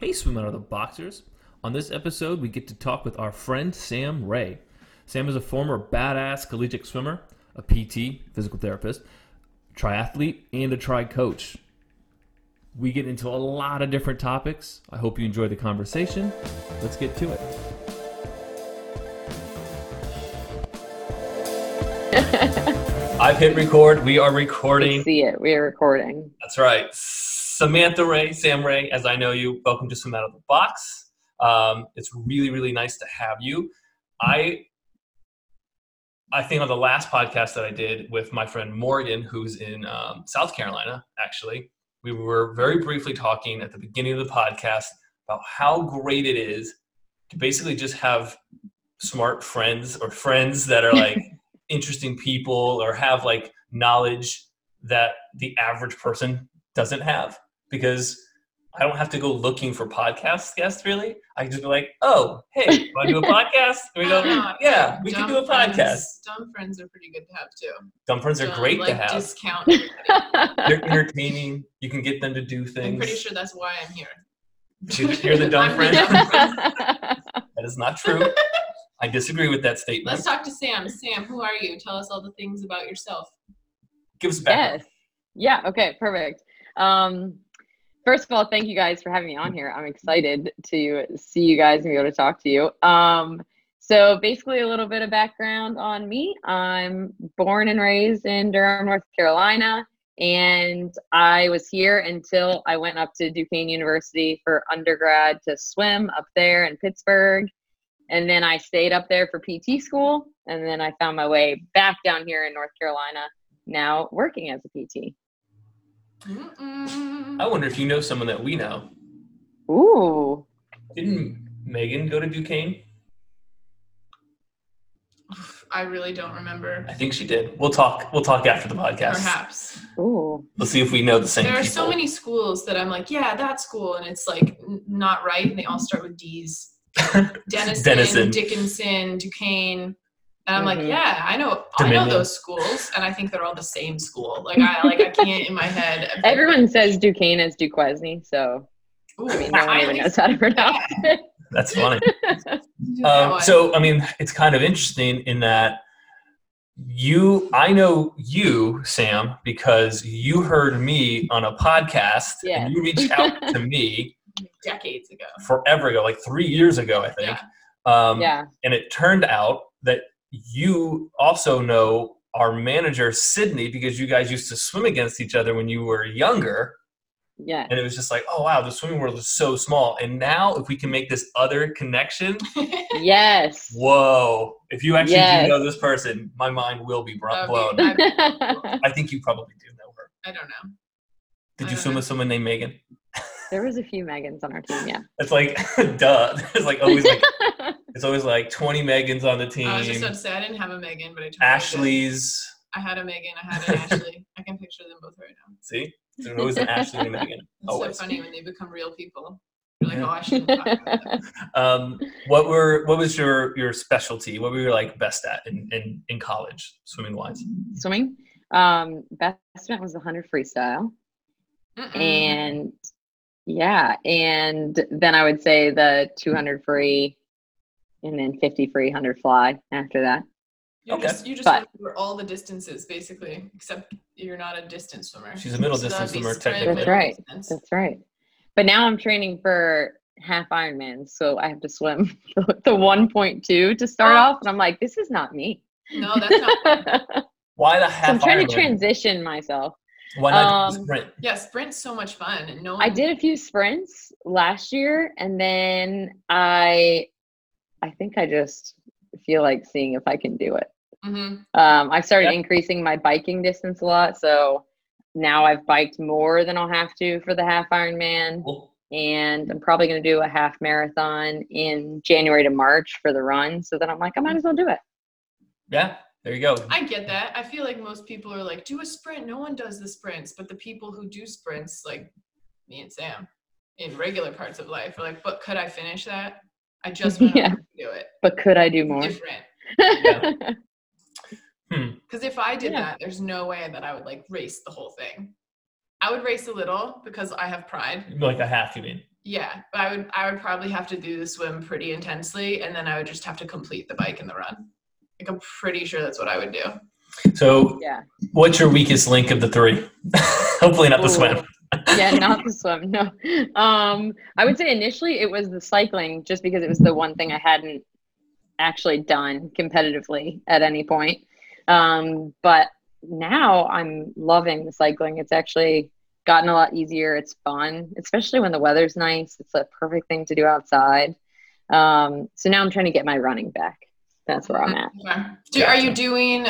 Hey, Swim Out of the Boxers. On this episode, we get to talk with our friend Sam Ray. Sam is a former badass collegiate swimmer, a PT, physical therapist, triathlete, and a tri coach. We get into a lot of different topics. I hope you enjoy the conversation. Let's get to it. I've hit record. We are recording. See it. We are recording. That's right. Samantha Ray, Sam Ray, as I know you, welcome to Swim Out of the Box. Um, it's really, really nice to have you. I I think on the last podcast that I did with my friend Morgan, who's in um, South Carolina, actually, we were very briefly talking at the beginning of the podcast about how great it is to basically just have smart friends or friends that are like interesting people or have like knowledge that the average person doesn't have because I don't have to go looking for podcast guests really. I can just be like, oh, hey, want to do a podcast? We go, yeah, we can do a friends- podcast. Dumb friends are pretty good to have too. Dumb friends are Don't, great like, to have. Discount. everybody. They're entertaining. You can get them to do things. I'm pretty sure that's why I'm here. You're- you're the dumb I'm dumb friend. That is not true. I disagree with that statement. Let's talk to Sam. Sam, who are you? Tell us all the things about yourself. Give us back. yes. Yeah. Okay. Perfect. Um, first of all, thank you guys for having me on here. I'm excited to see you guys and be able to talk to you. Um, so basically, a little bit of background on me. I'm born and raised in Durham, North Carolina, and I was here until I went up to Duquesne University for undergrad to swim up there in Pittsburgh. And then I stayed up there for PT school, and then I found my way back down here in North Carolina now working as a PT. Mm-mm. I wonder if you know someone that we know. Ooh. Didn't Megan go to Duquesne? I really don't remember. I think she did. We'll talk. We'll talk after the podcast. Perhaps. Ooh. We'll see if we know the same There are people. so many schools that I'm like, yeah, that school, and it's like not right, and they all start with D's. Denison, Denison. Dickinson, Duquesne. And I'm like, Mhm. yeah, I know, I know those schools, and I think they're all the same school. Like I, like I can't in my head. Everyone says Duquesne is Duquesne, so Ooh, I mean, no one even knows how to pronounce it. That's funny. Um, so, I mean, it's kind of interesting in that you, I know you, Sam, because you heard me on a podcast Yes. and you reached out to me decades ago. forever ago, like three years ago, I think. Yeah. Um, yeah. And it turned out that you also know our manager, Sydney, because you guys used to swim against each other when you were younger. Yeah. And it was just like, oh, wow, the swimming world is so small. And now, if we can make this other connection, Yes. whoa, if you actually Yes. do know this person, my mind will be bro- That'd blown. I, I think you probably do know her. I don't know. Did I you swim know. with someone named Megan? there was a few Megans on our team, yeah. It's like, duh. There's like always like, it's always like 20 Megans on the team. I was just about to say I didn't have a Megan, but I totally did. Ashley's. I had a Megan. I had an Ashley. I can picture them both right now. See? There's always an Ashley and a Megan. It's Always. so funny when they become real people. You're like, Yeah. oh, I shouldn't talk about them. Um, what were what was your your specialty? What were you like best at in in, in college, swimming wise? Swimming. Um, best event was the 100 freestyle. Mm-mm. And yeah. And then I would say the 200 free and then 50 free, 100 fly after that. you okay. just you just But- remember all the distances basically, except you're not a distance swimmer. She's a middle So distance swimmer, technically. That's right. distance. That's right. But now I'm training for half Ironman, so I have to swim the 1.2 to start Oh. off, and I'm like, this is not me. No, that's not. so Why the half I'm trying to transition myself. Why not um, sprint? Yeah, sprint's so much fun, no one. I did a few sprints last year, and then I, I think I just feel like seeing if I can do it. Mhm. Um, I started Yeah. increasing my biking distance a lot, so now I've biked more than I'll have to for the half Ironman. Cool. and I'm probably going to do a half marathon in January to March for the run. So then I'm like, I might as well do it. Yeah, there you go. I get that. I feel like most people are like, do a sprint. No one does the sprints, but the people who do sprints, like me and Sam, in regular parts of life, are like, but could I finish that? I just want Yeah. To do it. But could I do more? Different. Hmm. Because if I did Yeah. that, there's no way that I would like race the whole thing. I would race a little because I have pride. Like a half, you mean? Yeah, but I would I would probably have to do the swim pretty intensely, and then I would just have to complete the bike and the run. Like I'm pretty sure that's what I would do. So, Yeah. what's your weakest link of the three? Hopefully, not the Ooh. swim. Yeah, not the swim. No. Um, I would say initially it was the cycling, just because it was the one thing I hadn't actually done competitively at any point. Um, but now I'm loving the cycling. It's actually gotten a lot easier. It's fun, especially when the weather's nice. It's a perfect thing to do outside. Um, so now I'm trying to get my running back. That's where I'm at. Okay. Do, are you doing?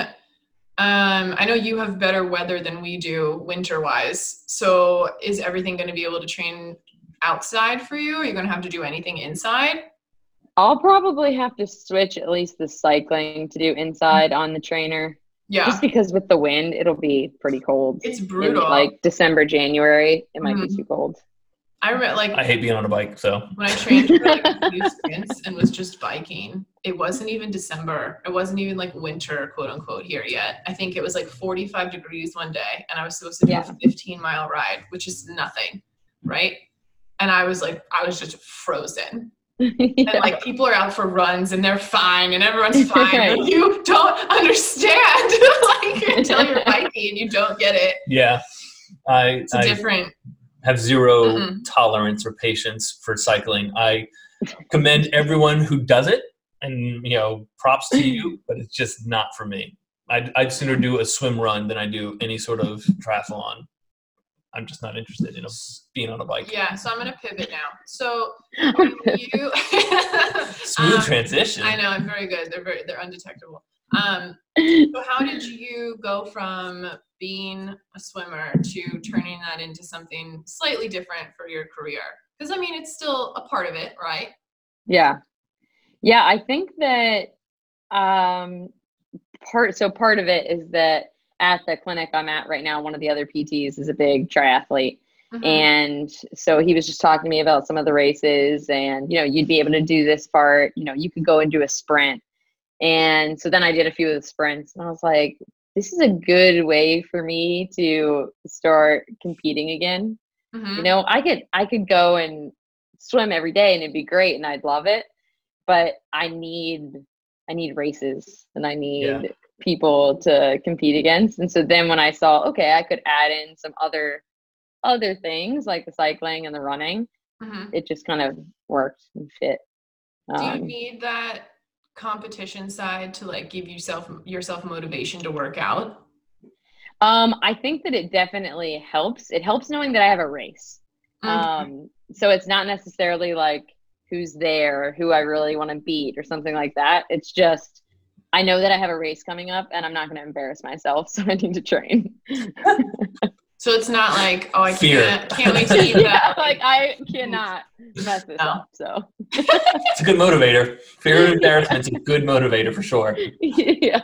Um, I know you have better weather than we do winter wise. So is everything going to be able to train outside for you? Are you going to have to do anything inside? I'll probably have to switch at least the cycling to do inside on the trainer. Yeah, just because with the wind it'll be pretty cold it's in brutal. like december january it might Mhm. be too cold I remember like I hate being on a bike, so when I trained for like a few sprints and was just biking, it wasn't even December. It wasn't even like winter, quote unquote, here yet. I think it was like 45 degrees one day, and I was supposed to do Yeah. a 15 mile ride, which is nothing, right? And I was like, I was just frozen. And like people are out for runs and they're fine and everyone's fine. Right. but you don't understand. like until you're biking and you don't get it. yeah. I, It's a I different. Have 0 Mhm. tolerance or patience for cycling. I commend everyone who does it, and you know, props to you, but it's just not for me. I'd, I'd sooner do a swim run than I do any sort of triathlon. I'm just not interested in a, being on a bike. Yeah, so I'm gonna pivot now. So you Smooth Um, transition. I know I'm very good. They're very they're undetectable. Um, so how did you go from being a swimmer to turning that into something slightly different for your career? Because I mean, it's still a part of it, right? yeah yeah i think that um part so part of it is that at the clinic i'm at right now one of the other pts is a big triathlete Mhm. and so he was just talking to me about some of the races and you know you'd be able to do this part you know you could go and do a sprint and so then i did a few of the sprints and i was like this is a good way for me to start competing again Mhm. you know i could i could go and swim every day and it'd be great and i'd love it but i need i need races and i need Yeah. people to compete against and so then when i saw okay i could add in some other other things like the cycling and the running Mhm. it just kind of worked and fit Do you um, need that competition side to like give yourself yourself motivation to work out? um i think that it definitely helps it helps knowing that i have a race Mhm. Um, so it's not necessarily like who's there, who I really want to beat, or something like that. It's just I know that I have a race coming up, and I'm not going to embarrass myself, so I need to train. so it's not like oh I Fear. can't can't wait to eat yeah, that. like I cannot mess this No. up. So It's a good motivator. Fear of embarrassment's a good motivator for sure. yeah,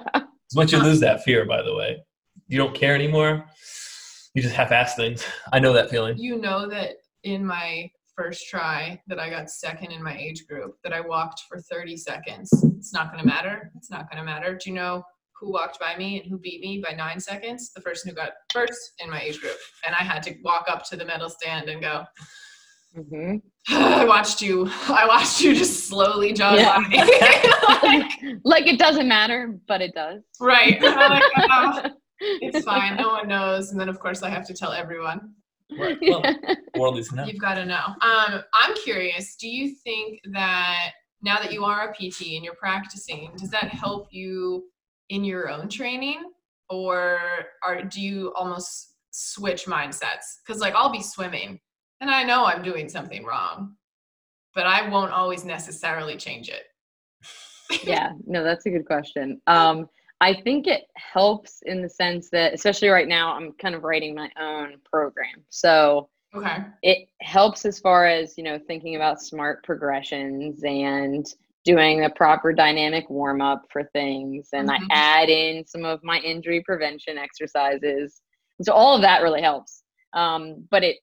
Once you lose that fear, by the way, you don't care anymore. You just half-ass things. I know that feeling. you know that in my first try that I got second in my age group that I walked for 30 seconds. It's not going to matter. It's not going to matter. Do you know who walked by me and who beat me by 9 seconds? The person who got first in my age group. And I had to walk up to the medal stand and go, hmm I watched you. I watched you just slowly jog Yeah. by me. like, like it doesn't matter, but it does. right. Like, "Oh, it's fine. No one knows. And then of course I have to tell everyone. Right. Well, the world is now. You've got to know. Um, I'm curious. Do you think that now that you are a PT and you're practicing, does that help you in your own training, or are do you almost switch mindsets? Because like I'll be swimming, and I know I'm doing something wrong, but I won't always necessarily change it. yeah, no, that's a good question. Um, I think it helps in the sense that, especially right now, I'm kind of writing my own program. So Okay. it helps as far as, you know, thinking about smart progressions and doing the proper dynamic warm up for things. And Mhm. I add in some of my injury prevention exercises. And so all of that really helps. Um, but it,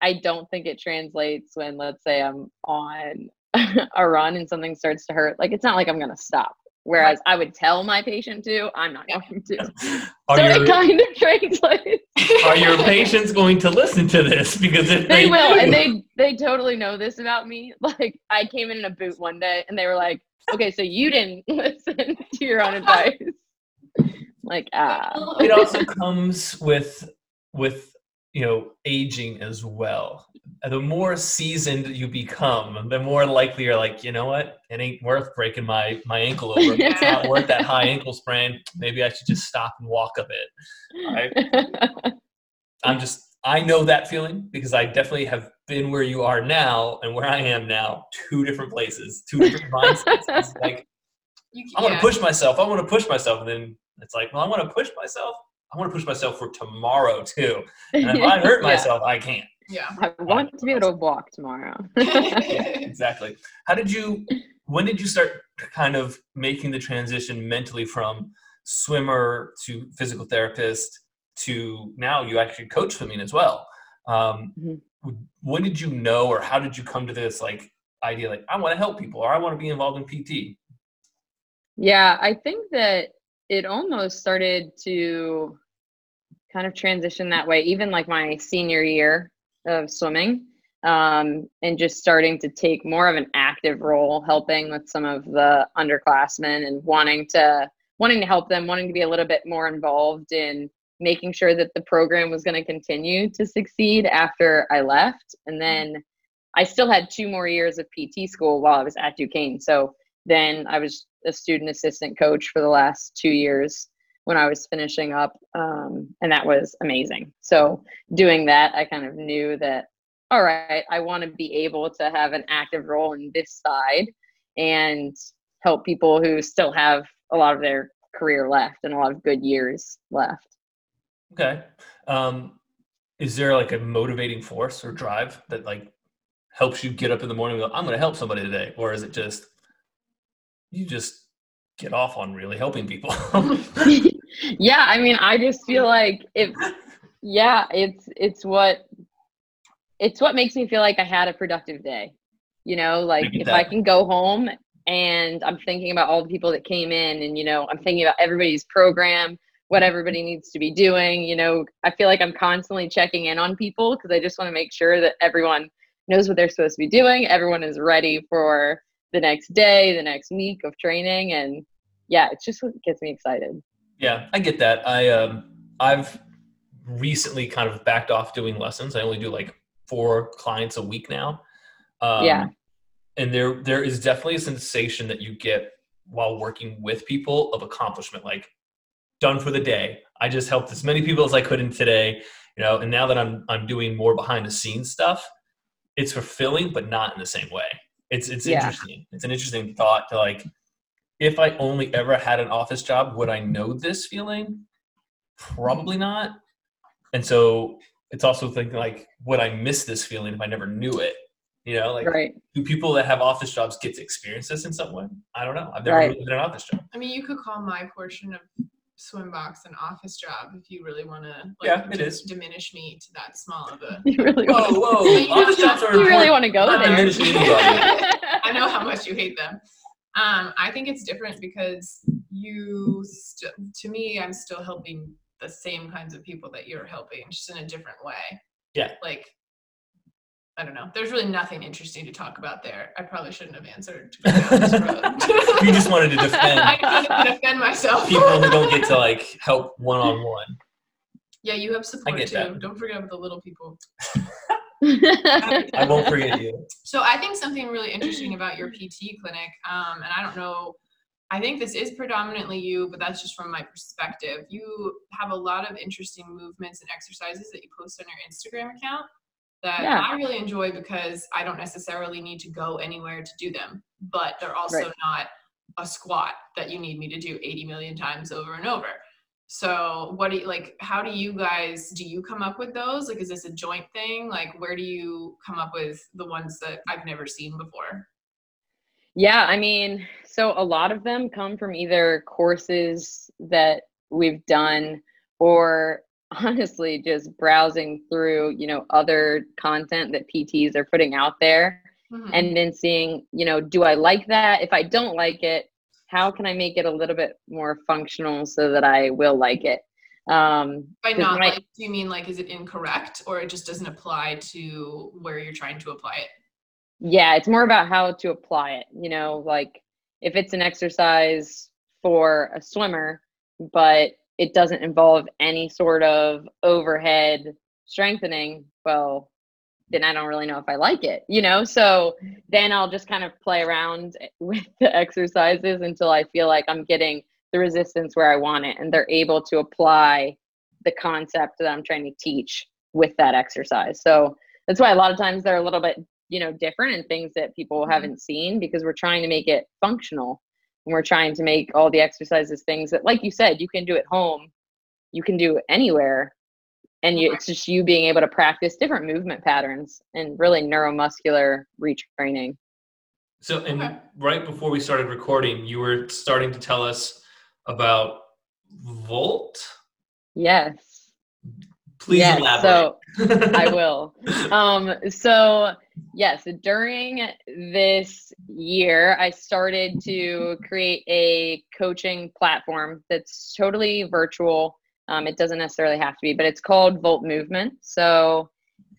I don't think it translates when, let's say, I'm on a run and something starts to hurt. Like, it's not like I'm to stop Whereas I would tell my patient to, I'm not going to. Are so your it kind of translates. are your patients going to listen to this? Because if they, they will, do- and they they totally know this about me. Like I came in in a boot one day, and they were like, "Okay, so you didn't listen to your own advice." like ah, it also comes with with you know aging as well the more seasoned you become the more likely you're like you know what it ain't worth breaking my my ankle over it's not worth that high ankle sprain maybe i should just stop and walk a bit right? i'm just i know that feeling because i definitely have been where you are now and where i am now two different places two different mindsets it's like You, I want to yeah. push myself. I want to push myself. And then it's like, well, I want to push myself. I want to push myself for tomorrow too. And if I hurt Yeah. myself, I can't. Yeah. I want to be able to walk tomorrow. Exactly. How did you? When did you start kind of making the transition mentally from swimmer to physical therapist to now you actually coach swimming as well? Um, Mhm. When did you know, or how did you come to this like idea? Like, I want to help people, or I want to be involved in PT. Yeah, I think that it almost started to kind of transition that way, even like my senior year of swimming, um, and just starting to take more of an active role, helping with some of the underclassmen and wanting to wanting to help them, wanting to be a little bit more involved in making sure that the program was going to continue to succeed after I left, and then I still had two more years of PT school while I was at Duquesne, so then I was a student assistant coach for the last two years when I was finishing up, um, and that was amazing. So doing that, I kind of knew that all right, I want to be able to have an active role in this side and help people who still have a lot of their career left and a lot of good years left. Okay. Um, is there like a motivating force or drive that like helps you get up in the morning and go, I'm going to help somebody today? Or is it just, you just get off on really helping people? yeah, I mean, I just feel like if yeah, it's it's what it's what makes me feel like I had a productive day. You know, like if I can go home and I'm thinking about all the people that came in and you know, I'm thinking about everybody's program, what everybody needs to be doing, you know, I feel like I'm constantly checking in on people because I just want to make sure that everyone knows what they're supposed to be doing, everyone is ready for the next day, the next week of training and yeah, it's just what gets me excited. Yeah, I get that. I, um, I've recently kind of backed off doing lessons. I only do like four clients a week now. Um, Yeah. And there, there is definitely a sensation that you get while working with people of accomplishment, like done for the day. I just helped as many people as I could in today, you know. And now that I'm, I'm doing more behind the scenes stuff, it's fulfilling, but not in the same way. It's, it's Yeah. interesting. It's an interesting thought to like, if I only ever had an office job, would I know this feeling? Probably not. And so it's also thinking like, would I miss this feeling if I never knew it? You know, like right. do people that have office jobs get to experience this in some way? I don't know. I've never Right. really been in an office job. I mean, you could call my portion of swim box an office job if you really want to like, Yeah, it just is. diminish me to that small of a. You really Whoa, want whoa! Office jobs are to, you really want to go there. I know how much you hate them. Um, I think it's different because you, st- to me, I'm still helping the same kinds of people that you're helping, just in a different way. Yeah. Like, I don't know. There's really nothing interesting to talk about there. I probably shouldn't have answered. You just wanted to defend I wanted to defend myself. People who don't get to like help one on one. Yeah, you have support too. that. Don't forget about the little people. I won't forget you. So I think something really interesting about your PT clinic, um, and I don't know, I think this is predominantly you, but that's just from my perspective. You have a lot of interesting movements and exercises that you post on your Instagram account that Yeah. I really enjoy because I don't necessarily need to go anywhere to do them, but they're also Right. not a squat that you need me to do 80 million times over and over. So what do you like how do you guys do you come up with those? Like is this a joint thing? Like where do you come up with the ones that I've never seen before? yeah, I mean, so a lot of them come from either courses that we've done or honestly just browsing through, you know, other content that PTs are putting out there Mhm. and then seeing, you know, do I like that? If I don't like it, how can I make it a little bit more functional so that I will like it? Um, By not my- like, do you mean like is it incorrect or it just doesn't apply to where you're trying to apply it? yeah, it's more about how to apply it. You know, like if it's an exercise for a swimmer, but it doesn't involve any sort of overhead strengthening, well, then I don't really know if I like it, you know? So then I'll just kind of play around with the exercises until I feel like I'm getting the resistance where I want it and they're able to apply the concept that I'm trying to teach with that exercise. So that's why a lot of times they're a little bit, you know, different and things that people Mhm. haven't seen because we're trying to make it functional and we're trying to make all the exercises things that like you said, you can do at home, you can do anywhere and you, it's just you being able to practice different movement patterns and really neuromuscular retraining. So, and Okay. right before we started recording, you were starting to tell us about Volt. Yes. Please yes. elaborate. So I will. Um, so yes, during this year, I started to create a coaching platform that's totally virtual. Um, it doesn't necessarily have to be, but it's called Volt Movement. So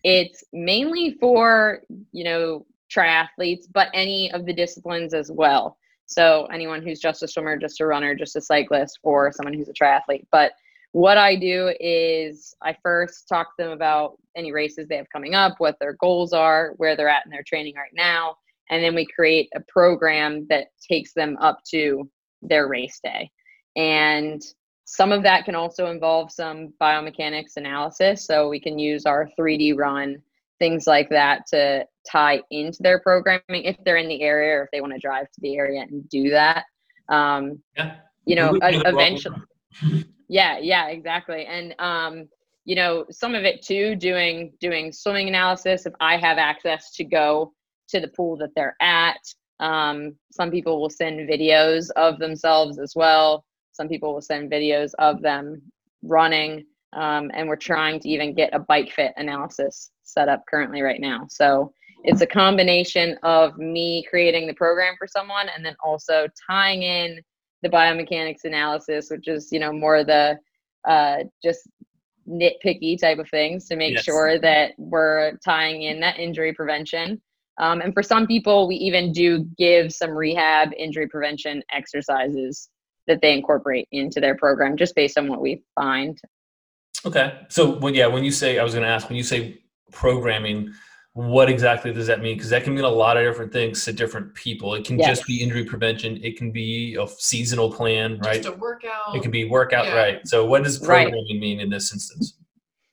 it's mainly for you know triathletes, but any of the disciplines as well. So anyone who's just a swimmer, just a runner, just a cyclist, or someone who's a triathlete. But what I do is I first talk to them about any races they have coming up, what their goals are, where they're at in their training right now, and then we create a program that takes them up to their race day. And some of that can also involve some biomechanics analysis. So we can use our 3D run, things like that to tie into their programming if they're in the area or if they want to drive to the area and do that. Um, Yeah. you know, eventually. Yeah, yeah, exactly. And um, you know, some of it too, doing doing swimming analysis. If I have access to go to the pool that they're at, um, some people will send videos of themselves as well. Some people will send videos of them running, um, and we're trying to even get a bike fit analysis set up currently right now. So it's a combination of me creating the program for someone and then also tying in the biomechanics analysis, which is you know more the uh, just nitpicky type of things to make Yes. sure that we're tying in that injury prevention. Um, and for some people, we even do give some rehab injury prevention exercises that they incorporate into their program just based on what we find. Okay. So when yeah, when you say I was going to ask when you say programming, what exactly does that mean? Because that can mean a lot of different things to different people. It can just be injury prevention. It can be a seasonal plan, right? Just a workout. It can be workout, Yeah. right? So what does Right. programming mean in this instance?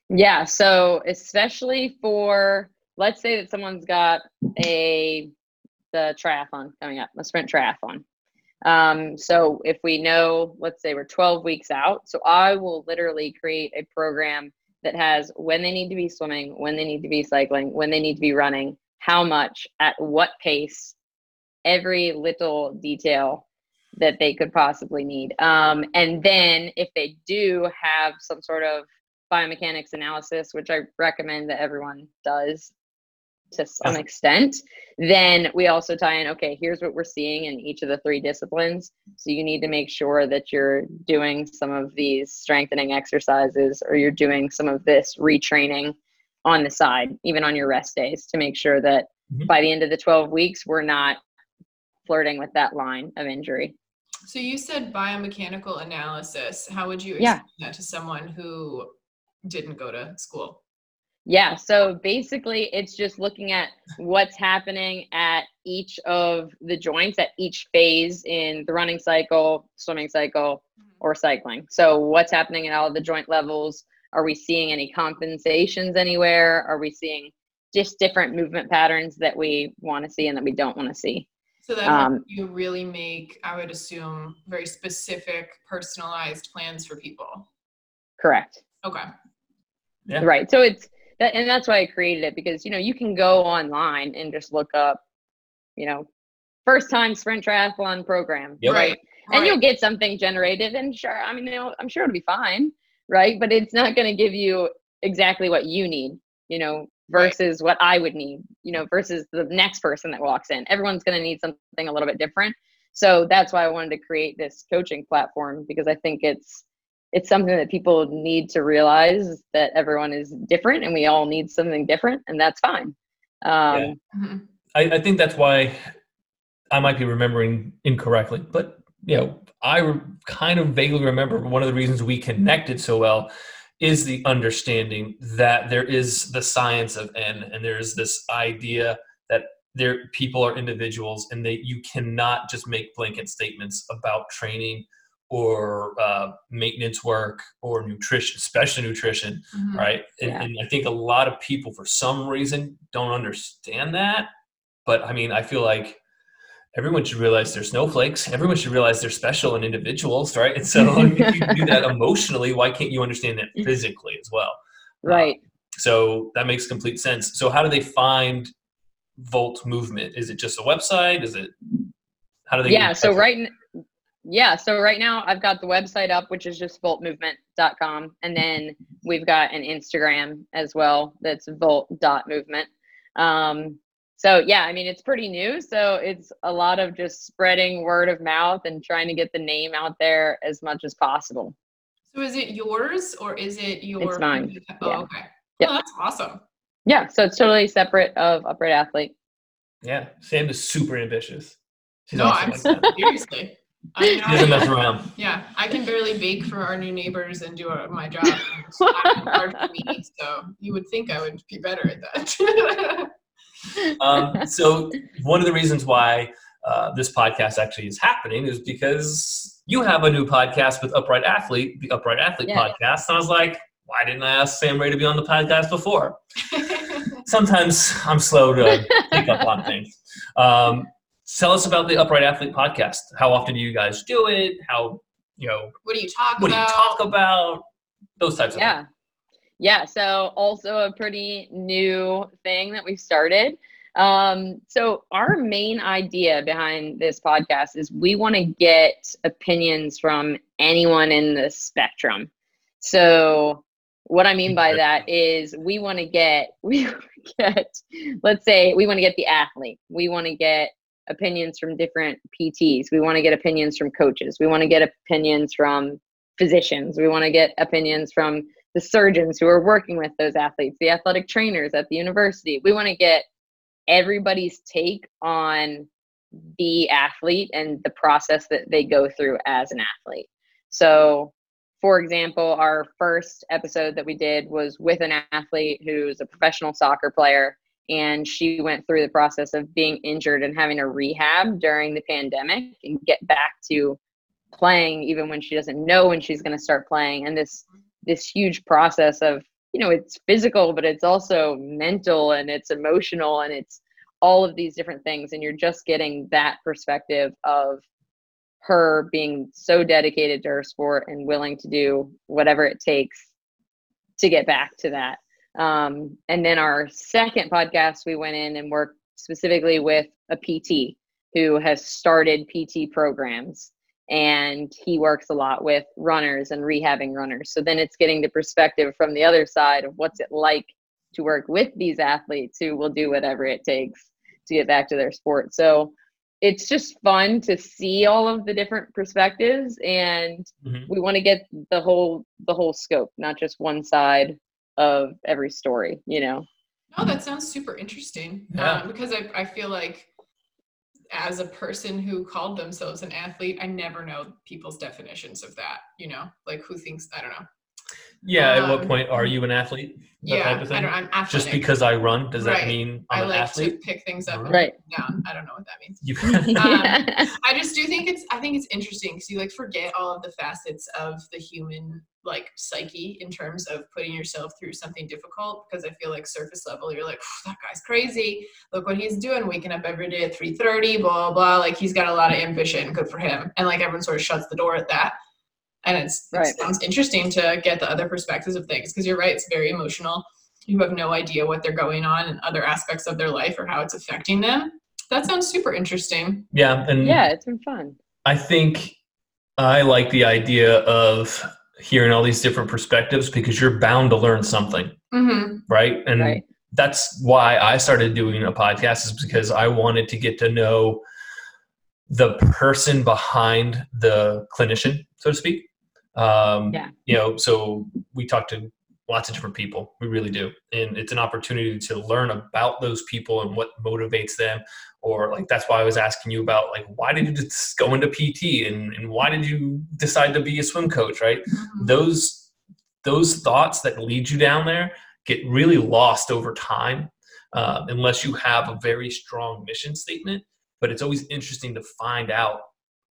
Yeah, so especially for let's say that someone's got a the triathlon coming up, a sprint triathlon. Um, so if we know, let's say we're 12 weeks out, so I will literally create a program that has when they need to be swimming, when they need to be cycling, when they need to be running, how much, at what pace, every little detail that they could possibly need. Um, and then if they do have some sort of biomechanics analysis, which I recommend that everyone does to some Yeah. extent, then we also tie in okay, here's what we're seeing in each of the three disciplines. So you need to make sure that you're doing some of these strengthening exercises or you're doing some of this retraining on the side, even on your rest days, to make sure that Mhm. by the end of the 12 weeks, we're not flirting with that line of injury. So you said biomechanical analysis. How would you Yeah. that to someone who didn't go to school? Yeah, so basically it's just looking at what's happening at each of the joints at each phase in the running cycle, swimming cycle, or cycling. So what's happening at all the joint levels? Are we seeing any compensations anywhere? Are we seeing just different movement patterns that we want to see and that we don't want to see? So that Um, you really make, I would assume, very specific, personalized plans for people. Correct. Okay. Yeah. Right. So it's that, and that's why I created it because you know you can go online and just look up, you know, first time sprint triathlon program, Yep. right? And Right. you'll get something generated, and sure, I mean, you know, I'm sure it'll be fine, right? But it's not going to give you exactly what you need, you know, Right. versus what I would need, you know, versus the next person that walks in. Everyone's going to need something a little bit different. So that's why I wanted to create this coaching platform because I think it's it's something that people need to realize that everyone is different and we all need something different and that's fine. Um, Yeah. Mhm. I, I think that's why I might be remembering incorrectly, but you know, I re- kind of vaguely remember one of the reasons we connected so well is the understanding that there is the science of N, and there is this idea that there people are individuals, and that you cannot just make blanket statements about training or uh, maintenance work or nutrition, especially nutrition Mhm. right? And, Yeah. and I think a lot of people, for some reason, don't understand that. But I mean, I feel like everyone should realize they're snowflakes. Everyone should realize they're special and individuals, right? And so if you do that emotionally, why can't you understand that physically as well? right. So that makes complete sense. So how do they find Volt Movement? Is it just a website? Is it how do they? yeah so right n- yeah so right now i've got the website up which is just voltmovement.com and then we've got an instagram as well that's volt.movement um, so yeah i mean it's pretty new so it's a lot of just spreading word of mouth and trying to get the name out there as much as possible So is it yours or is it your? it's mine, Oh, yeah. okay. Yep. Oh, that's awesome. yeah so it's totally separate of upright athlete Yeah, Sam is super ambitious. She's No, awesome I'm like seriously. I, She doesn't mess around. yeah, I can barely bake for our new neighbors and do uh, my job. It's hard for me, so you would think I would be better at that. um, so one of the reasons why uh, this podcast actually is happening is because you have a new podcast with Upright Athlete, the Upright Athlete Yeah. podcast. And I was like, why didn't I ask Sam Ray to be on the podcast before? Sometimes I'm slow to pick up on things. Um, tell us about the Upright Athlete podcast. How often do you guys do it? How, you know, what do you talk what do you about? talk about? Those types of yeah things. yeah so also a pretty new thing that we've started um, so our main idea behind this podcast is we want to get opinions from anyone in the spectrum so what i mean by that is we want to get we get let's say we want to get the athlete we want to get opinions from different pts we want to get opinions from coaches we want to get opinions from physicians we want to get opinions from the surgeons who are working with those athletes, the athletic trainers at the university. We want to get everybody's take on the athlete and the process that they go through as an athlete. So, for example, our first episode that we did was with an athlete who's a professional soccer player, and she went through the process of being injured and having a rehab during the pandemic and get back to playing even when she doesn't know when she's going to start playing. And this this huge process of you know it's physical but it's also mental and it's emotional and it's all of these different things. And you're just getting that perspective of her being so dedicated to her sport and willing to do whatever it takes to get back to that um, and then our second podcast we went in and worked specifically with a pt who has started pt programs and he works a lot with runners and rehabbing runners. So then it's getting the perspective from the other side of what's it like to work with these athletes who will do whatever it takes to get back to their sport. So it's just fun to see all of the different perspectives and Mhm. we want to get the whole the whole scope, not just one side of every story, you know. No, that sounds super interesting. Yeah. Um, because I, I feel like as a person who called themselves an athlete, I never know people's definitions of that, you know, like who thinks, I don't know. Yeah, at what Um, point are you an athlete? That yeah, type of I don't, i'm athletic. Just because I run, does that mean I I'm an like athlete? to pick things up Right. put down. I don't know what that means. You, I just do think it's I think it's interesting because you like forget all of the facets of the human like psyche in terms of putting yourself through something difficult because I feel like surface level you're like that guy's crazy. Look what he's doing waking up every day at 3:30 blah blah blah. Like he's got a lot of ambition good for him. And like everyone sort of shuts the door at that. And it's Right. it sounds interesting to get the other perspectives of things because you're right it's very emotional. You have no idea what they're going on and other aspects of their life or how it's affecting them. That sounds super interesting. Yeah, and yeah, it's been fun. I think I like the idea of hearing all these different perspectives because you're bound to learn something, mm-hmm. right? And Right. that's why I started doing a podcast is because I wanted to get to know the person behind the clinician, so to speak. Um, Yeah. You know, so we talk to lots of different people. We really do, and it's an opportunity to learn about those people and what motivates them. Or like that's why I was asking you about like why did you just go into PT and, and why did you decide to be a swim coach, right? Mhm. those those thoughts that lead you down there get really lost over time um, unless you have a very strong mission statement but it's always interesting to find out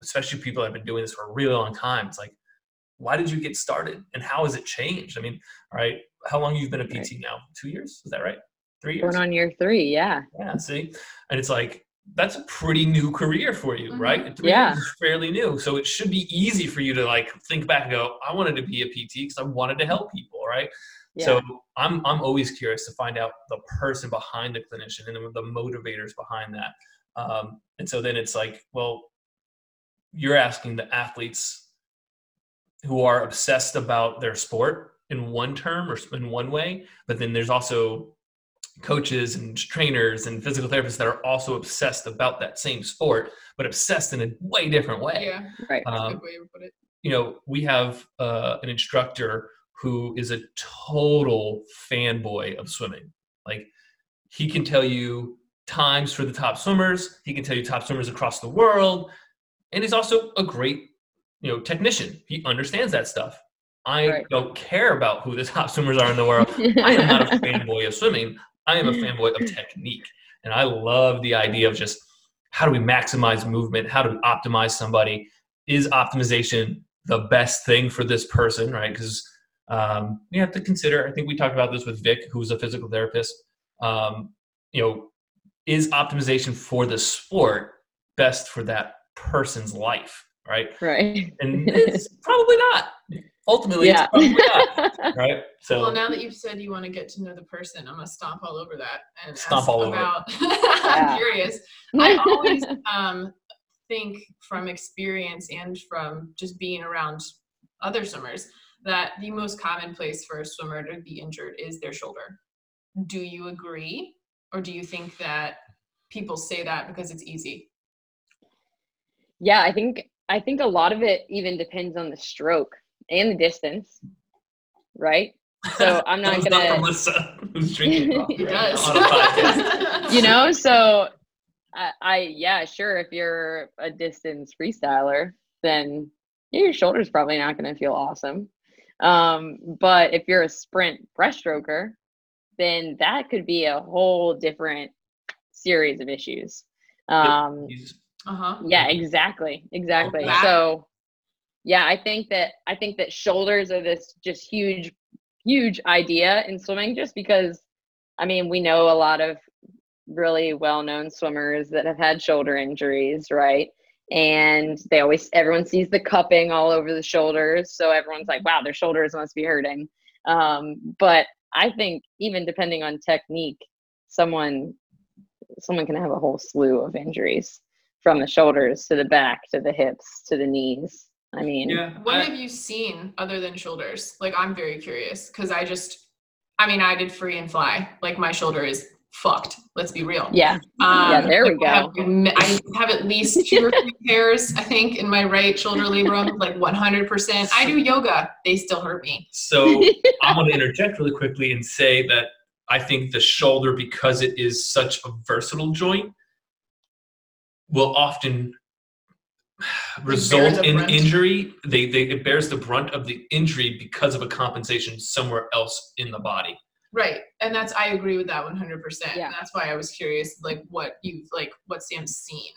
especially people that have been doing this for a really long time it's like why did you get started and how has it changed i mean all right how long you've been a pt Right. now two years is that right three years Going on year three, yeah. yeah, see, and it's like that's a pretty new career for you, Mhm. right? Three Yeah. fairly new, so it should be easy for you to like think back and go, "I wanted to be a PT because I wanted to help people," right? Yeah. So I'm I'm always curious to find out the person behind the clinician and the motivators behind that. Um, and so then it's like, well, you're asking the athletes who are obsessed about their sport in one term or in one way, but then there's also coaches and trainers and physical therapists that are also obsessed about that same sport, but obsessed in a way different way Yeah, right. that's a Um, good way to put it. you know, we have uh, an instructor who is a total fanboy of swimming. Like, he can tell you times for the top swimmers. He can tell you top swimmers across the world, and he's also a great, you know, technician. He understands that stuff. I Right. don't care about who the top swimmers are in the world. I am not a fanboy of swimming. I am a fanboy of technique. And I love the idea of just how do we maximize movement? How do we optimize somebody? Is optimization the best thing for this person, right? Because um, we have to consider, I think we talked about this with Vic, who's a physical therapist. Um, you know, is optimization for the sport best for that person's life, right? right. And it's probably not. Ultimately, Yeah. it's probably not, right? So well, now that you've said you want to get to know the person, I'm gonna stomp all over that and Stomp all over it. about. Yeah. I'm curious. I always um, think from experience and from just being around other swimmers that the most common place for a swimmer to be injured is their shoulder. Do you agree, or do you think that people say that because it's easy? yeah, I think I think a lot of it even depends on the stroke and the distance, right? So I'm not gonna- from Melissa, who's drinking coffee He right does. now on a podcast. you know so I, I yeah sure if you're a distance freestyler then yeah, your shoulder's probably not going to feel awesome um but if you're a sprint breaststroker then that could be a whole different series of issues um Uh huh. yeah exactly exactly Back. so yeah i think that i think that shoulders are this just huge huge idea in swimming just because i mean we know a lot of really well-known swimmers that have had shoulder injuries right? And they always everyone sees the cupping all over the shoulders so everyone's like wow their shoulders must be hurting. Um, but i think even depending on technique someone someone can have a whole slew of injuries from the shoulders to the back to the hips to the knees i mean yeah, What I- have you seen other than shoulders? Like, I'm very curious because I just, I mean, I did free and fly. Like, my shoulder is fucked. Let's be real. yeah Um, Yeah, there we I have, go. I have at least two or three pairs, I think, in my right shoulder labrum, like 100%. I do yoga. They still hurt me. So I want to interject really quickly and say that I think the shoulder, because it is such a versatile joint, will often result in brunt. injury. They, they it bears the brunt of the injury because of a compensation somewhere else in the body. Right. And that's, I agree with that 100%. Yeah. And that's why I was curious, like, what you've, like, what Sam's seen.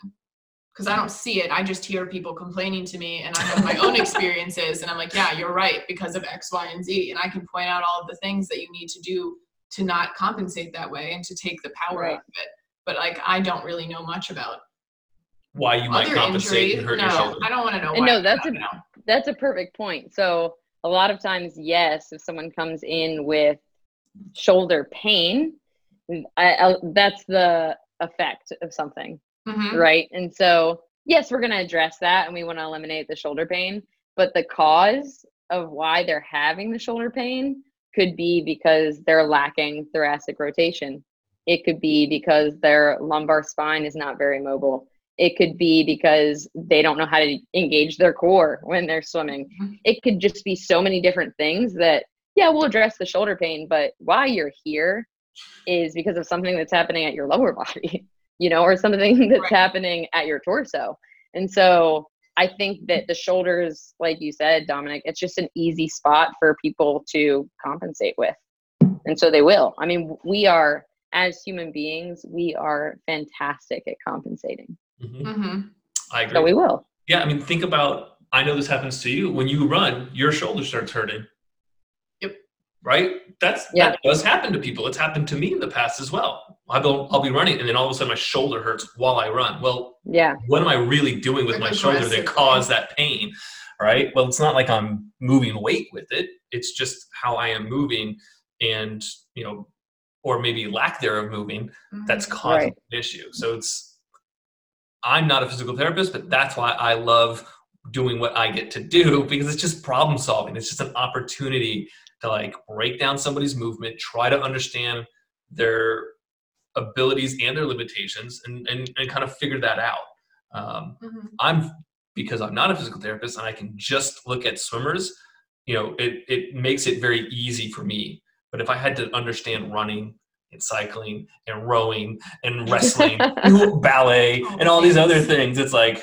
Because I don't see it. I just hear people complaining to me and I have my own experiences. And I'm like, yeah, you're right because of X, Y, and Z. And I can point out all of the things that you need to do to not compensate that way and to take the power Right. out of it. But, like, I don't really know much about Why you might other compensate injury. and hurt no, your shoulder. I don't want to know And why. no, that's a- know. that's a perfect point so a lot of times yes if someone comes in with shoulder pain I, I, that's the effect of something Mhm. right? And so, yes, we're going to address that and we want to eliminate the shoulder pain, but the cause of why they're having the shoulder pain could be because they're lacking thoracic rotation. It could be because their lumbar spine is not very mobile. It could be because they don't know how to engage their core when they're swimming. Mhm. It could just be so many different things that, yeah, we'll address the shoulder pain, but why you're here is because of something that's happening at your lower body, you know, or something that's Right. happening at your torso. And so I think that the shoulders, like you said, Dominic, it's just an easy spot for people to compensate with. And so they will. I mean, we are, as human beings, we are fantastic at compensating. Mhm. hmm I agree. So we will. Yeah, I mean, think about. I know this happens to you when you run. Your shoulder starts hurting. Yep. Right. That's Yeah. that does happen to people. It's happened to me in the past as well. I'll go. I'll be running, and then all of a sudden my shoulder hurts while I run. Well, Yeah. what am I really doing with my shoulder that Aggressively. caused that pain? Right. Well, it's not like I'm moving weight with it. It's just how I am moving, and you know, or maybe lack thereof moving that's causing Right. an issue. So it's I'm not a physical therapist, but that's why I love doing what I get to do because it's just problem solving. It's just an opportunity to like break down somebody's movement, try to understand their abilities and their limitations and, and, and kind of figure that out. Um, Mhm. I'm because I'm not a physical therapist and I can just look at swimmers, you know, it, it makes it very easy for me. But if I had to understand running and cycling and rowing and wrestling, ballet, and all these other things, it's like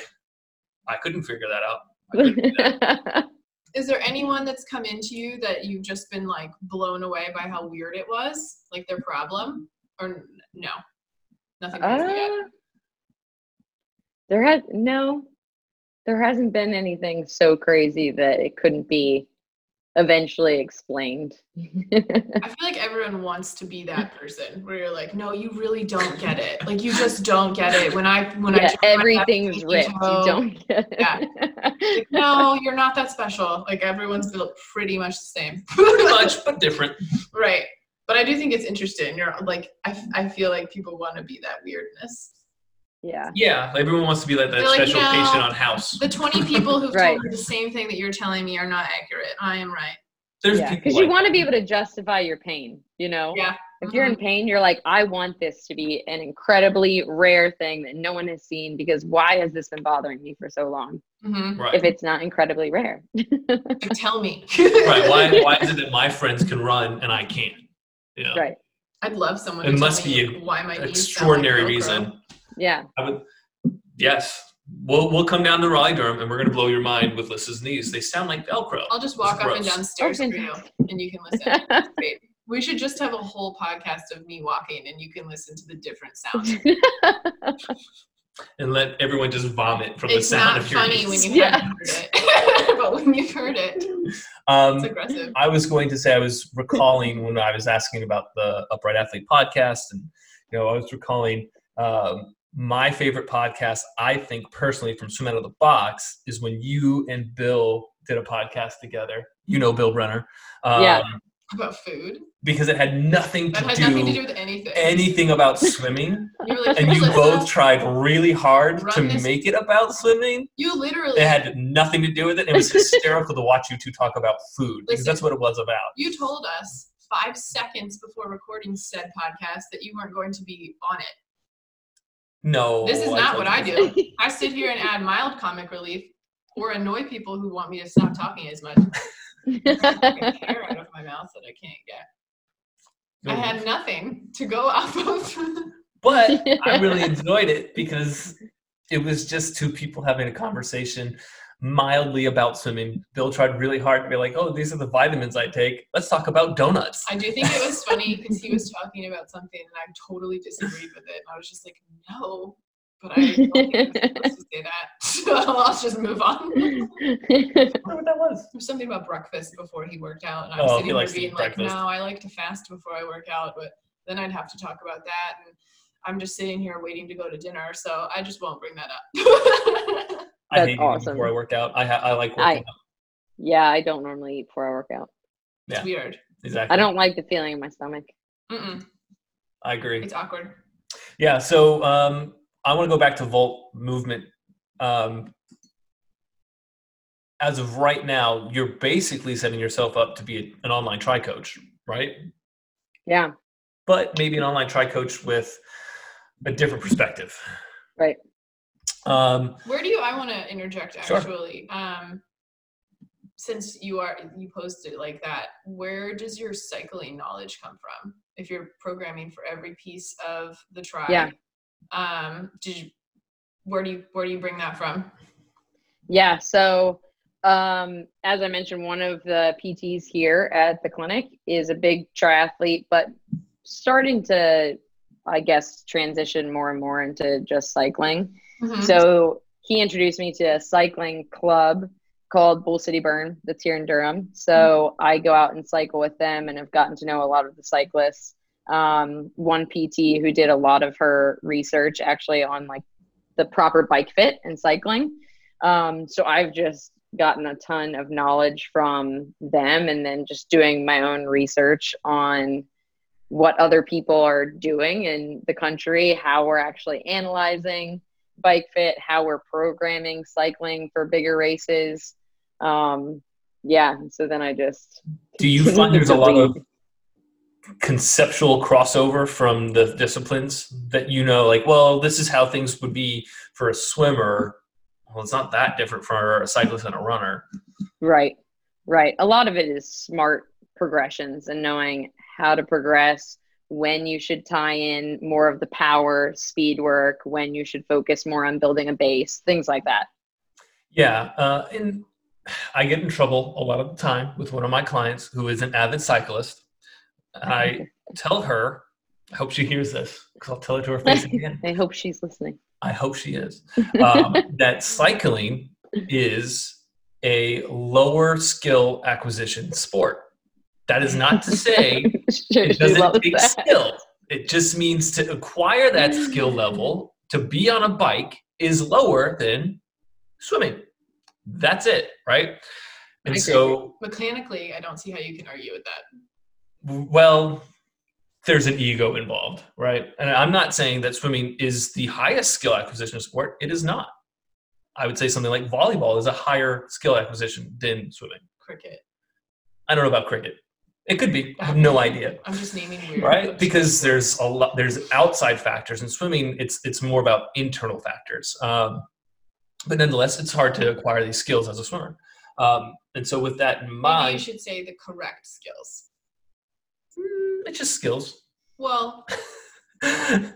I couldn't figure that out. I that. Is there anyone that's come into you that you've just been like blown away by how weird it was, like their problem, or no, nothing? Uh, there has no, there hasn't been anything so crazy that it couldn't be eventually explained. I feel like everyone wants to be that person where you're like, no, you really don't get it. Like you just don't get it. When I when I yeah, try my everything's best to. You don't get it. Yeah. like, no, you're not that special. Like everyone's built pretty much the same. Pretty much, but different. right. But I do think it's interesting. You're like, I, I feel like people want to be that weirdness. Yeah. Yeah, everyone wants to be like that They're like, special "No." patient on house. The 20 people who've Right. told me the same thing that you're telling me are not accurate. I am right. There's Yeah. people Because you want to be able to justify your pain, you know? Yeah. If you're in pain, you're like, I want this to be an incredibly rare thing that no one has seen because why has this been bothering me for so long? hmm right. If it's not incredibly rare. Tell me. right. Why, why is it that my friends can run and I can't? Yeah. Right. I'd love someone It to must tell be me why my knees sound like Extraordinary Velcro. reason. Yeah. I would, yes. We'll, we'll come down to Raleigh Durham and we're going to blow your mind with Lissa's knees. They sound like Velcro. I'll just walk up and gross. down stairs Oh, for you and you can listen. It's. We should just have a whole podcast of me walking and you can listen to the different sounds. And let everyone just vomit from It's the sound not of your funny when you Yeah. haven't heard it. but when you've heard it, it's Um, aggressive. I was going to say I was recalling when I was asking about the Upright Athlete podcast, and you know I was recalling um, my favorite podcast. I think personally from Swim Out of the Box is when you and Bill did a podcast together. You know Bill Brenner, um, Yeah. About food. because it had nothing to had do, nothing to do with anything. anything about swimming, You like, and you Lisa." both tried really hard Run to this- make it about swimming. You literally. It had nothing to do with it. It was hysterical to watch you two talk about food because that's what it was about. You told us five seconds before recording said podcast that you weren't going to be on it. No, This is not what I do. I sit here and add mild comic relief or annoy people who want me to stop talking as much. Hair out of my mouth that I can't get. I had nothing to go off of. but I really enjoyed it because it was just two people having a conversation mildly about swimming. Bill tried really hard to be like, "Oh, these are the vitamins I take. Let's talk about donuts." I do think it was funny because he was talking about something and I totally disagreed with it. I was just like, no, but I don't think I'm supposed to say that. So I'll just move on. I wonder what that was. There's something about breakfast before he worked out, and I was Oh, sitting there being eat like, breakfast. "No, I like to fast before I work out," but then I'd have to talk about that, and I'm just sitting here waiting to go to dinner, so I just won't bring that up. I That's hate eating awesome. before I work out. I ha- I like I- working out. yeah, I don't normally eat before I work out. it's Yeah. weird. Exactly. I don't like the feeling in my stomach. Mm-mm. I agree. It's awkward. Yeah. So um, I want to go back to Volt movement. Um, as of right now, you're basically setting yourself up to be an online tri coach, right? Yeah, but maybe an online tri coach with a different perspective. Right. Um, Where do you? I want to interject Sure. actually. Um, since you are you posted like that, where does your cycling knowledge come from? If you're programming for every piece of the tribe, Yeah. Um, did you? Where do you where do you bring that from? Yeah. So, um, as I mentioned, one of the PTs here at the clinic is a big triathlete, but starting to, I guess, transition more and more into just cycling. Mhm. So he introduced me to a cycling club called Bull City Burn that's here in Durham. So I go out and cycle with them and have gotten to know a lot of the cyclists. Um, one PT who did a lot of her research actually on like the proper bike fit and cycling. Um, so I've just gotten a ton of knowledge from them and then just doing my own research on what other people are doing in the country, how we're actually analyzing bike fit, how we're programming cycling for bigger races. Um, yeah, so then I just do you find there's a lot of conceptual crossover from the disciplines that you know, like, well, this is how things would be for a swimmer. Well, it's not that different for a cyclist and a runner. Right, right. A lot of it is smart progressions and knowing how to progress, when you should tie in more of the power, speed work, when you should focus more on building a base, things like that. Yeah, uh, and I get in trouble a lot of the time with one of my clients who is an avid cyclist. I tell her, I hope she hears this because I'll tell it to her face again. I hope she's listening. I hope she is. Um, that cycling is a lower skill acquisition sport. That is not to say She- it doesn't take that. skill. It just means to acquire that skill level to be on a bike is lower than swimming. That's it, right? And I agree. so, Mechanically, I don't see how you can argue with that. well, there's an ego involved, right? And I'm not saying that swimming is the highest skill acquisition sport. It is not. I would say something like volleyball is a higher skill acquisition than swimming. Cricket. I don't know about cricket. It could be. I have no idea. I'm just naming weird. right because there's a lot there's outside factors in swimming it's it's more about internal factors um, but nonetheless it's hard to acquire these skills as a swimmer um, and so with that in Maybe you should say the correct skills. mm, it's just skills Well, that's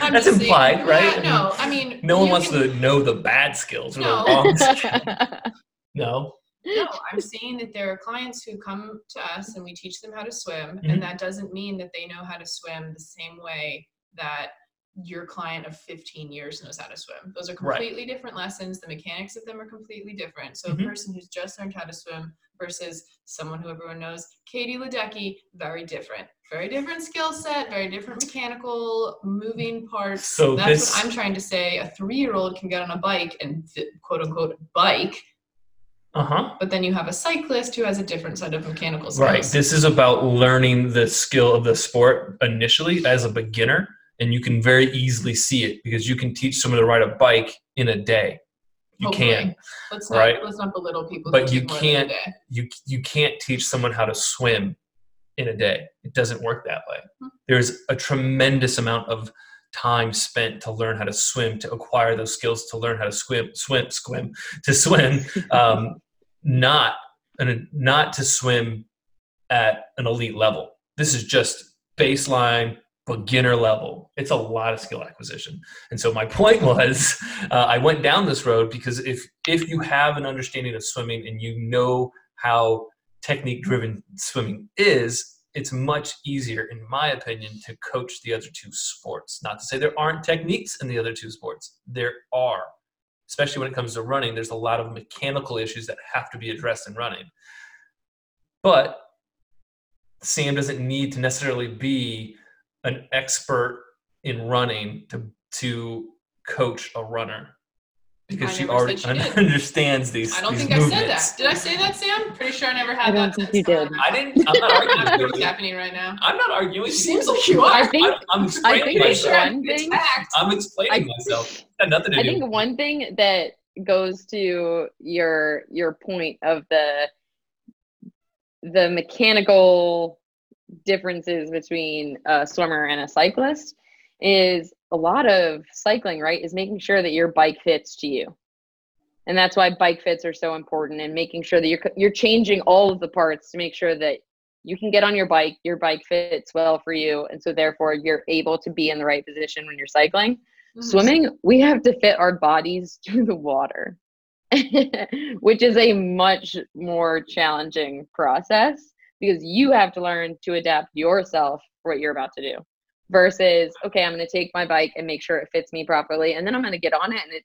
I'm just saying- implied right Yeah, no, I mean, no one wants can- to know the bad skills or No. the wrong skills. no No, I'm saying that there are clients who come to us and we teach them how to swim, Mhm. and that doesn't mean that they know how to swim the same way that your client of 15 years knows how to swim. Those are Right. completely different lessons. The mechanics of them are completely different. So Mhm. a person who's just learned how to swim versus someone who everyone knows, Katie Ledecky, very different. Very different skill set, very different mechanical moving parts. So That's this- what I'm trying to say. A three-year-old can get on a bike and quote unquote bike uh-huh but then you have a cyclist who has a different set of mechanical skills. Right. This is about learning the skill of the sport initially as a beginner, and you can very easily see it because you can teach someone to ride a bike in a day. You Hopefully. can. Let's not right? let's not belittle people. But you take more than a can't- You you can't teach someone how to swim in a day. It doesn't work that way. Hmm. There's a tremendous amount of time spent to learn how to swim, to acquire those skills, to learn how to swim, swim, swim, to swim. Um, not and not to swim at an elite level. This is just baseline beginner level. It's a lot of skill acquisition. And so my point was, uh, I went down this road because if if you have an understanding of swimming and you know how technique driven swimming is, it's much easier, in my opinion, to coach the other two sports. Not to say there aren't techniques in the other two sports. There are, especially when it comes to running. There's a lot of mechanical issues that have to be addressed in running. But Sam doesn't need to necessarily be an expert in running to to coach a runner because I she already she did. understands these. Things. I don't these think I said that. Did I say that, Sam? Pretty sure I never I had don't that. think you did. I didn't. I'm not I don't know arguing. what's with you. happening right now. I'm not arguing. Seems like you are. I think I'm, I'm I think Pretty it's sure myself. one thing- I'm explaining I- myself. It's nothing to I do. think one thing that goes to your your point of the the mechanical differences between a swimmer and a cyclist is a lot of cycling, right, is making sure that your bike fits to you. And that's why bike fits are so important and making sure that you're you're changing all of the parts to make sure that you can get on your bike, your bike fits well for you, and so therefore you're able to be in the right position when you're cycling. Mm-hmm. Swimming, we have to fit our bodies to the water, which is a much more challenging process because you have to learn to adapt yourself for what you're about to do versus okay i'm going to take my bike and make sure it fits me properly and then i'm going to get on it and it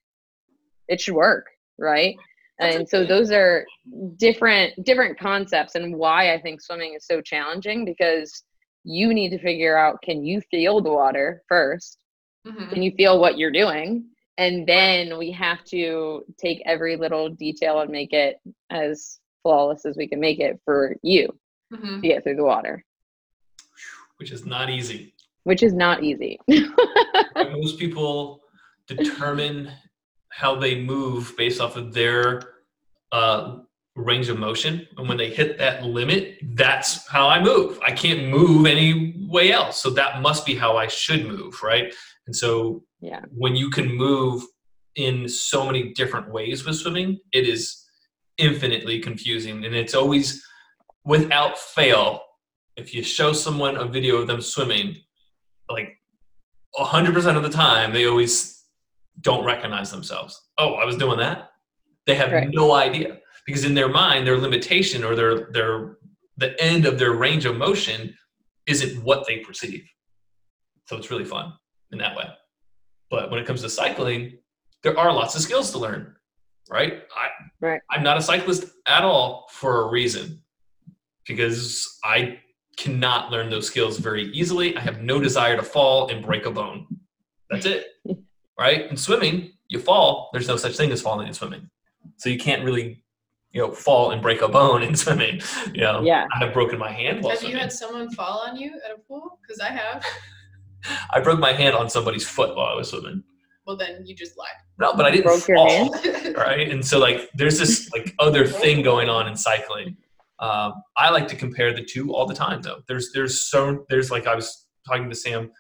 it should work right? That's and so those are different different concepts and why i think swimming is so challenging because you need to figure out can you feel the water 1st mm-hmm. can you feel what you're doing? And then we have to take every little detail and make it as flawless as we can make it for you mm-hmm. to get through the water. Which is not easy which is not easy. most people determine how they move based off of their uh, range of motion. And when they hit that limit, that's how I move. I can't move any way else. So that must be how I should move, right? And so yeah. when you can move in so many different ways with swimming, it is infinitely confusing. And it's always without fail, if you show someone a video of them swimming, like 100% of the time they always don't recognize themselves. Oh i was doing that? They have right. no idea. Because in their mind their limitation or their their the end of their range of motion isn't what they perceive. So it's really fun in that way. But when it comes to cycling there are lots of skills to learn right? I right. I'm not a cyclist at all for a reason. Because i cannot learn those skills very easily. I have no desire to fall and break a bone. That's it. right? In swimming, you fall. There's no such thing as falling in swimming. So you can't really, you know, fall and break a bone in swimming. You know, yeah. I have broken my hand while Have swimming. you had someone fall on you at a pool? Because I have. I broke my hand on somebody's foot while I was swimming. Well, then you just lied. No, but I didn't broke fall. right? And so like, there's this like other thing going on in cycling um, I like to compare the two all the time, though. There's there's so there's like I was talking to Sam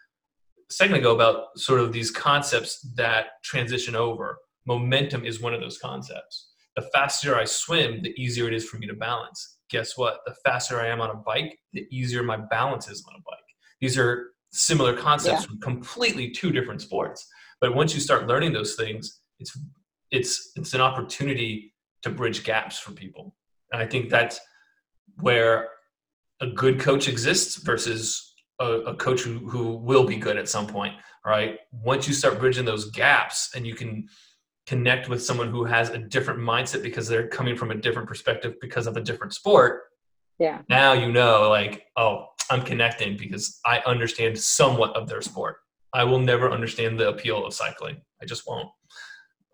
a second ago about sort of these concepts that transition over. Momentum is one of those concepts. The faster I swim, the easier it is for me to balance. Guess what? The faster I am on a bike, the easier my balance is on a bike. These are similar concepts yeah. from completely two different sports. But once you start learning those things, it's it's it's an opportunity to bridge gaps for people. And I think that's where a good coach exists versus a, a coach who, who will be good at some point right? Once you start bridging those gaps and you can connect with someone who has a different mindset because they're coming from a different perspective because of a different sport yeah. now you know like oh i'm connecting because i understand somewhat of their sport. I will never understand the appeal of cycling. I just won't.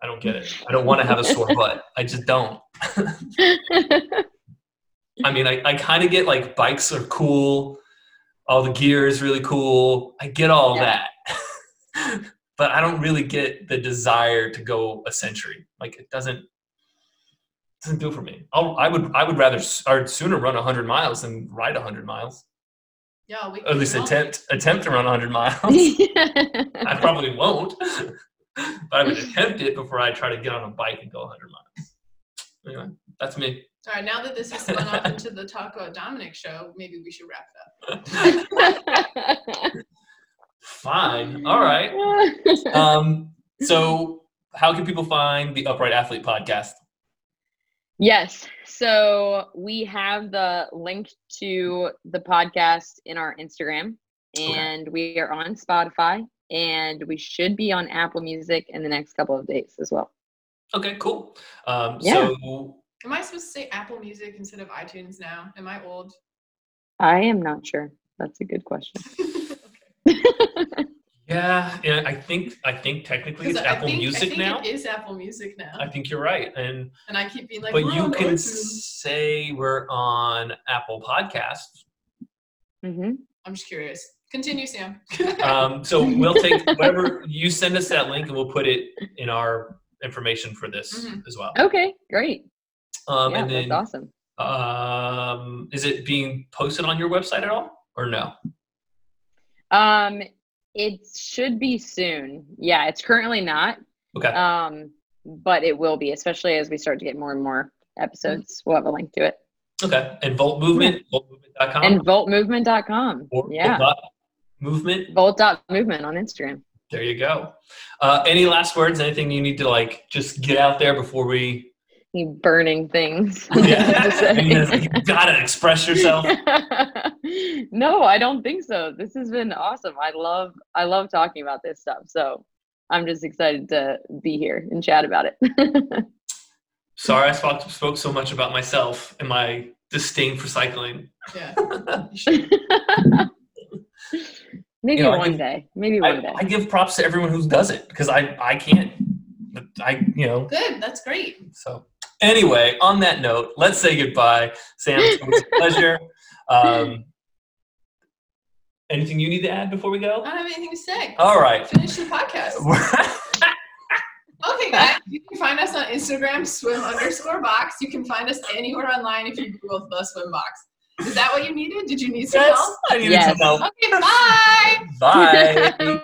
I don't get it. I don't want to have a sore butt. I just don't I mean, I, I kind of get like bikes are cool, all the gear is really cool. I get all yeah. that. but I don't really get the desire to go a century. Like it doesn't doesn't do it for me. I'll, I would I would rather I'd sooner run 100 miles than ride 100 miles. Yeah, we at least attempt attempt to run 100 miles. I probably won't, but I would attempt it before I try to get on a bike and go 100 miles. Anyway, that's me. All right, now that this has spun off into the Taco Dominic show, maybe we should wrap it up. Fine. All right. Um, so, how can people find the Upright Athlete podcast? Yes. So, we have the link to the podcast in our Instagram, and okay. we are on Spotify, and we should be on Apple Music in the next couple of days as well. Okay, cool. Um, yeah. So, Am I supposed to say Apple Music instead of iTunes now? Am I old? I am not sure. That's a good question. yeah, yeah, I think I think technically it's Apple think, Music now. It is Apple Music now. I think you're right, and and I keep being like, but you can say we're on Apple Podcasts. Mm-hmm. I'm just curious. Continue, Sam. um, so we'll take whatever you send us that link, and we'll put it in our information for this mm-hmm. as well. Okay, great. Um, yeah, and then, that's awesome. Um, is it being posted on your website at all, or no? Um, It should be soon. Yeah, it's currently not. Okay. Um, but it will be, especially as we start to get more and more episodes. We'll have a link to it. Okay. And Volt Movement, voltmovement.com. And voltmovement.com. or Yeah. Volt movement. Volt.movement on Instagram. There you go. Uh, any last words? Anything you need to like just get out there before we? You burning things. Yeah. you gotta express yourself. no, I don't think so. This has been awesome. I love I love talking about this stuff. So I'm just excited to be here and chat about it. Sorry, I spoke, spoke so much about myself and my disdain for cycling. Yeah. Maybe You know, one give- day. Maybe one I, day. I give props to everyone who does it because I I can't. I you know Good. That's great. so. Anyway, on that note, let's say goodbye, Sam. It was a pleasure. Um, anything you need to add before we go? I don't have anything to say. All right. Finish the podcast. Okay, guys, you can find us on Instagram, swim underscore box. You can find us anywhere online if you Google the swim box. Is that what you needed? Did you need some Yes, help? I needed Yes. some help. Okay, bye. Bye.